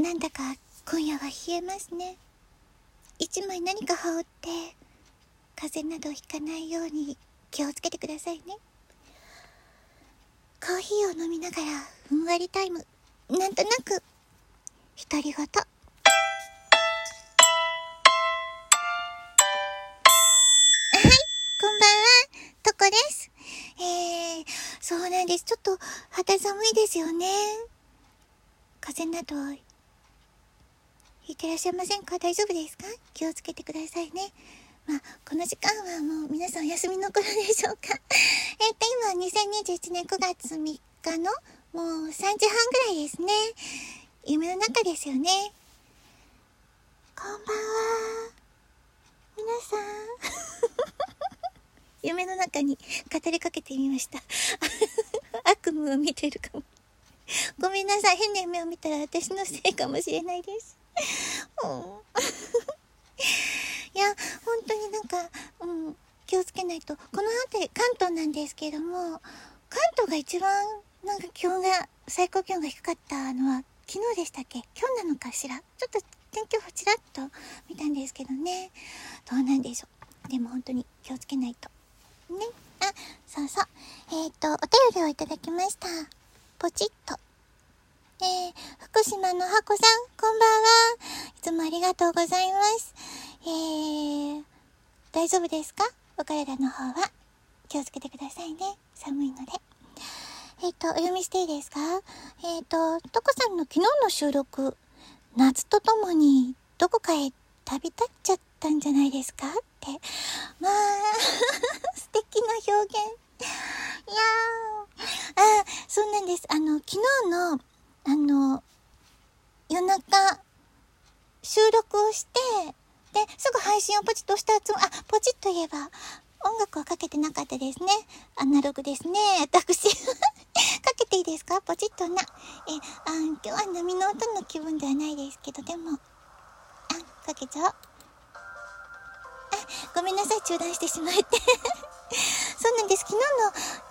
なんだか今夜は冷えますね。一枚何か羽織って風邪などひかないように気をつけてくださいね。コーヒーを飲みながらふんわりタイム。なんとなく独り言はい。こんばんは。とこです。えー、そうなんです。ちょっと肌寒いですよね。風邪などひいてらっしゃいませんか？大丈夫ですか？気をつけてくださいねまあ、この時間はもう皆さんお休みの頃でしょうか？えっと、今は、2021年9月3日のもう3時半ぐらいですね。夢の中ですよね。こんばんは。皆さん。夢の中に語りかけてみました。悪夢を見てるかも。ごめんなさい。変な夢を見たら私のせいかもしれないです。いや、本当になんか、うん、気をつけないと。この辺り、関東なんですけども、関東が一番、なんか気温が、最高気温が低かったのは、昨日でしたっけ？今日なのかしら？ちょっと天気予報ちらっと見たんですけどね。どうなんでしょう？でも本当に気をつけないと。ね。あ、そうそう。えっ、ー、と、お便りをいただきました。ポチッと。えー、福島のハコさん、こんばんは。いつもありがとうございます。えー、大丈夫ですか？お体の方は。気をつけてくださいね。寒いので。えっ、ー、と、お読みしていいですか？えっ、ー、と、トコさんの昨日の収録、夏とともにどこかへ旅立っちゃったんじゃないですか？って。まあ、素敵な表現。いやー。あ、そうなんです。あの、昨日、の、夜中、収録をして、で、すぐ配信をポチッと押したつも、あ、ポチッと言えば、音楽はかけてなかったですね。アナログですね。私。かけていいですか？ポチッとな。え、あ、今日は波の音の気分ではないですけど、でも、あ、かけちゃおう。あ、ごめんなさい、中断してしまって。そうなんです。昨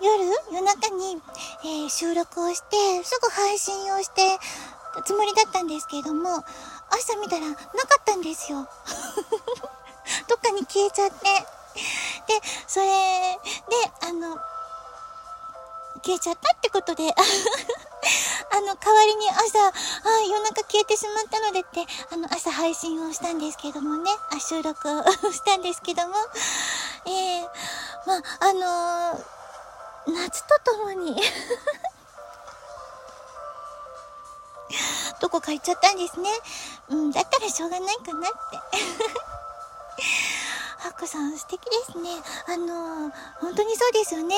日の夜、夜中に、えー、収録をして、すぐ配信をしてつもりだったんですけれども、朝見たらなかったんですよ。どっかに消えちゃって。で、それで、あの、消えちゃったってことで、あの、代わりに朝、あ夜中消えてしまったのでって、あの、朝配信をしたんですけどもね、あ、収録をしたんですけども、えー、まあ、あのー、夏とともに どこか行っちゃったんですね。うん、だったらしょうがないかなって。ハッコさん素敵ですね。あの本当にそうですよね。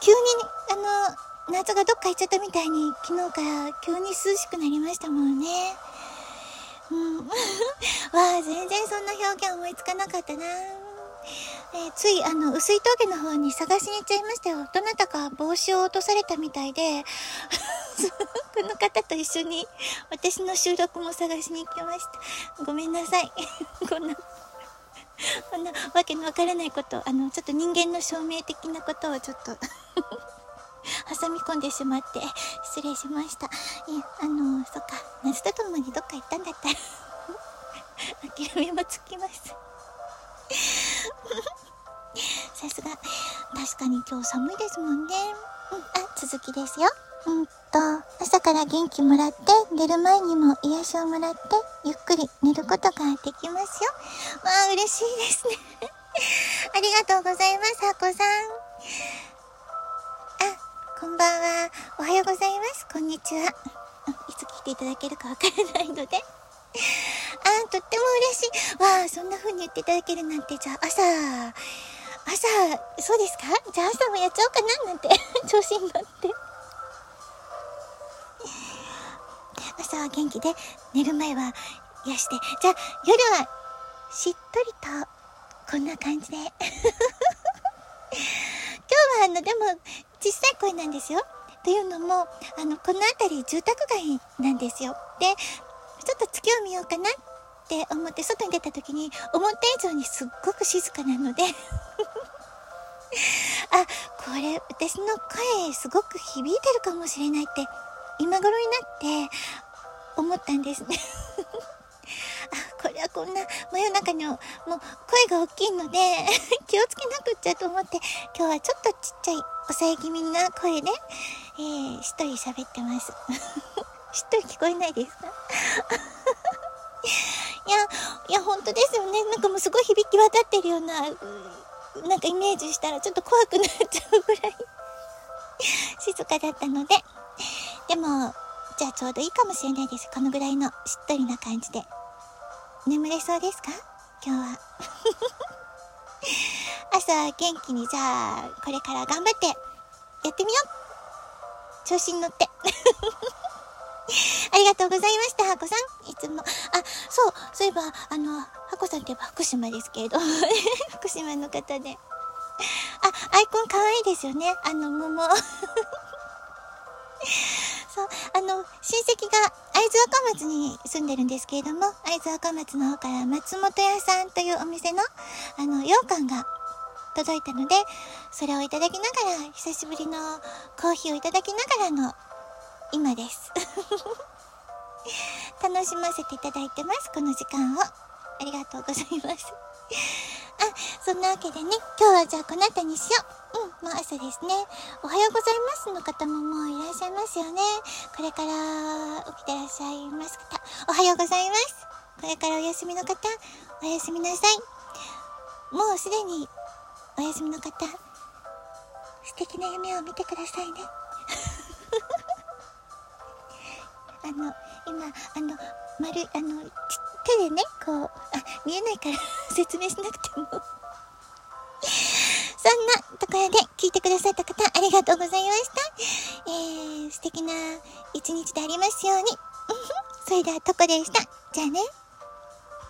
急に、あの夏がどっか行っちゃったみたいに、昨日から急に涼しくなりましたもんね。うん。わあ、全然そんな表現思いつかなかったな。えー、つい、あの、薄い峠の方に探しに行っちゃいましたよ。どなたか帽子を落とされたみたいで、この方と一緒に私の収録も探しに行きました。ごめんなさい。こんな、こんなわけのわからないこと、あの、ちょっと人間の証明的なことをちょっと 挟み込んでしまって失礼しました。いえ、あの、そっか、夏とともにどっか行ったんだったら 諦めもつきます。さすが。確かに今日寒いですもんね。うん、あ、続きですよ。うん、から元気もらって、寝る前にも癒しをもらって、ゆっくり寝ることができますよ。わあ、嬉しいですね。ありがとうございます、ハコさん。あ、こんばんは。おはようございます。こんにちは。いつ来ていただけるかわからないので。あ、とっても嬉しい。わあ、そんな風に言っていただけるなんて、じゃあ朝、朝、そうですか？じゃあ朝もやっちゃおうかななんて 調子に乗って。朝は元気で、寝る前は癒して。じゃあ夜はしっとりと、こんな感じで。今日はあの、でも、小さい声なんですよ。というのも、あの、この辺り住宅街なんですよ。で、ちょっと月を見ようかなって思って外に出た時に思った以上にすっごく静かなので あ、これ私の声すごく響いてるかもしれないって今頃になって思ったんですね あ、これはこんな真夜中のもう声が大きいので 気をつけなくっちゃと思って今日はちょっとちっちゃい抑え気味な声で、えー、一人喋ってます。しっとり聞こえないですか？いや、いや、本当ですよね。なんかもうすごい響き渡ってるような、なんかイメージしたらちょっと怖くなっちゃうぐらい静かだったので。でも、じゃあちょうどいいかもしれないです。このぐらいのしっとりな感じで。眠れそうですか？今日は。朝元気にじゃあ、これから頑張ってやってみよう調子に乗って。ありがとうございました、ハコさん。いつも。あ、そう、そういえば、あの、ハコさんって言えば福島ですけれど、福島の方で。あ、アイコン可愛いですよね。あの、桃。そう、あの、親戚が会津若松に住んでるんですけれども、会津若松の方から松本屋さんというお店の、あの、羊羹が届いたので、それをいただきながら、久しぶりのコーヒーをいただきながらの今です。楽しませていただいてます、この時間を。ありがとうございます。あ、そんなわけでね、今日はじゃあこの後にしよう。朝ですね。おはようございますの方ももういらっしゃいますよね。これから起きてらっしゃいます方、おはようございます。これからお休みの方、おやすみなさい。もうすでにお休みの方、素敵な夢を見てくださいね。あの、今、あの、丸、あの、手でね、こう、あ、見えないから 説明しなくてもそんなところで聞いてくださった方、ありがとうございました。えー、素敵な一日でありますように。それでは、とこでした。じゃあね。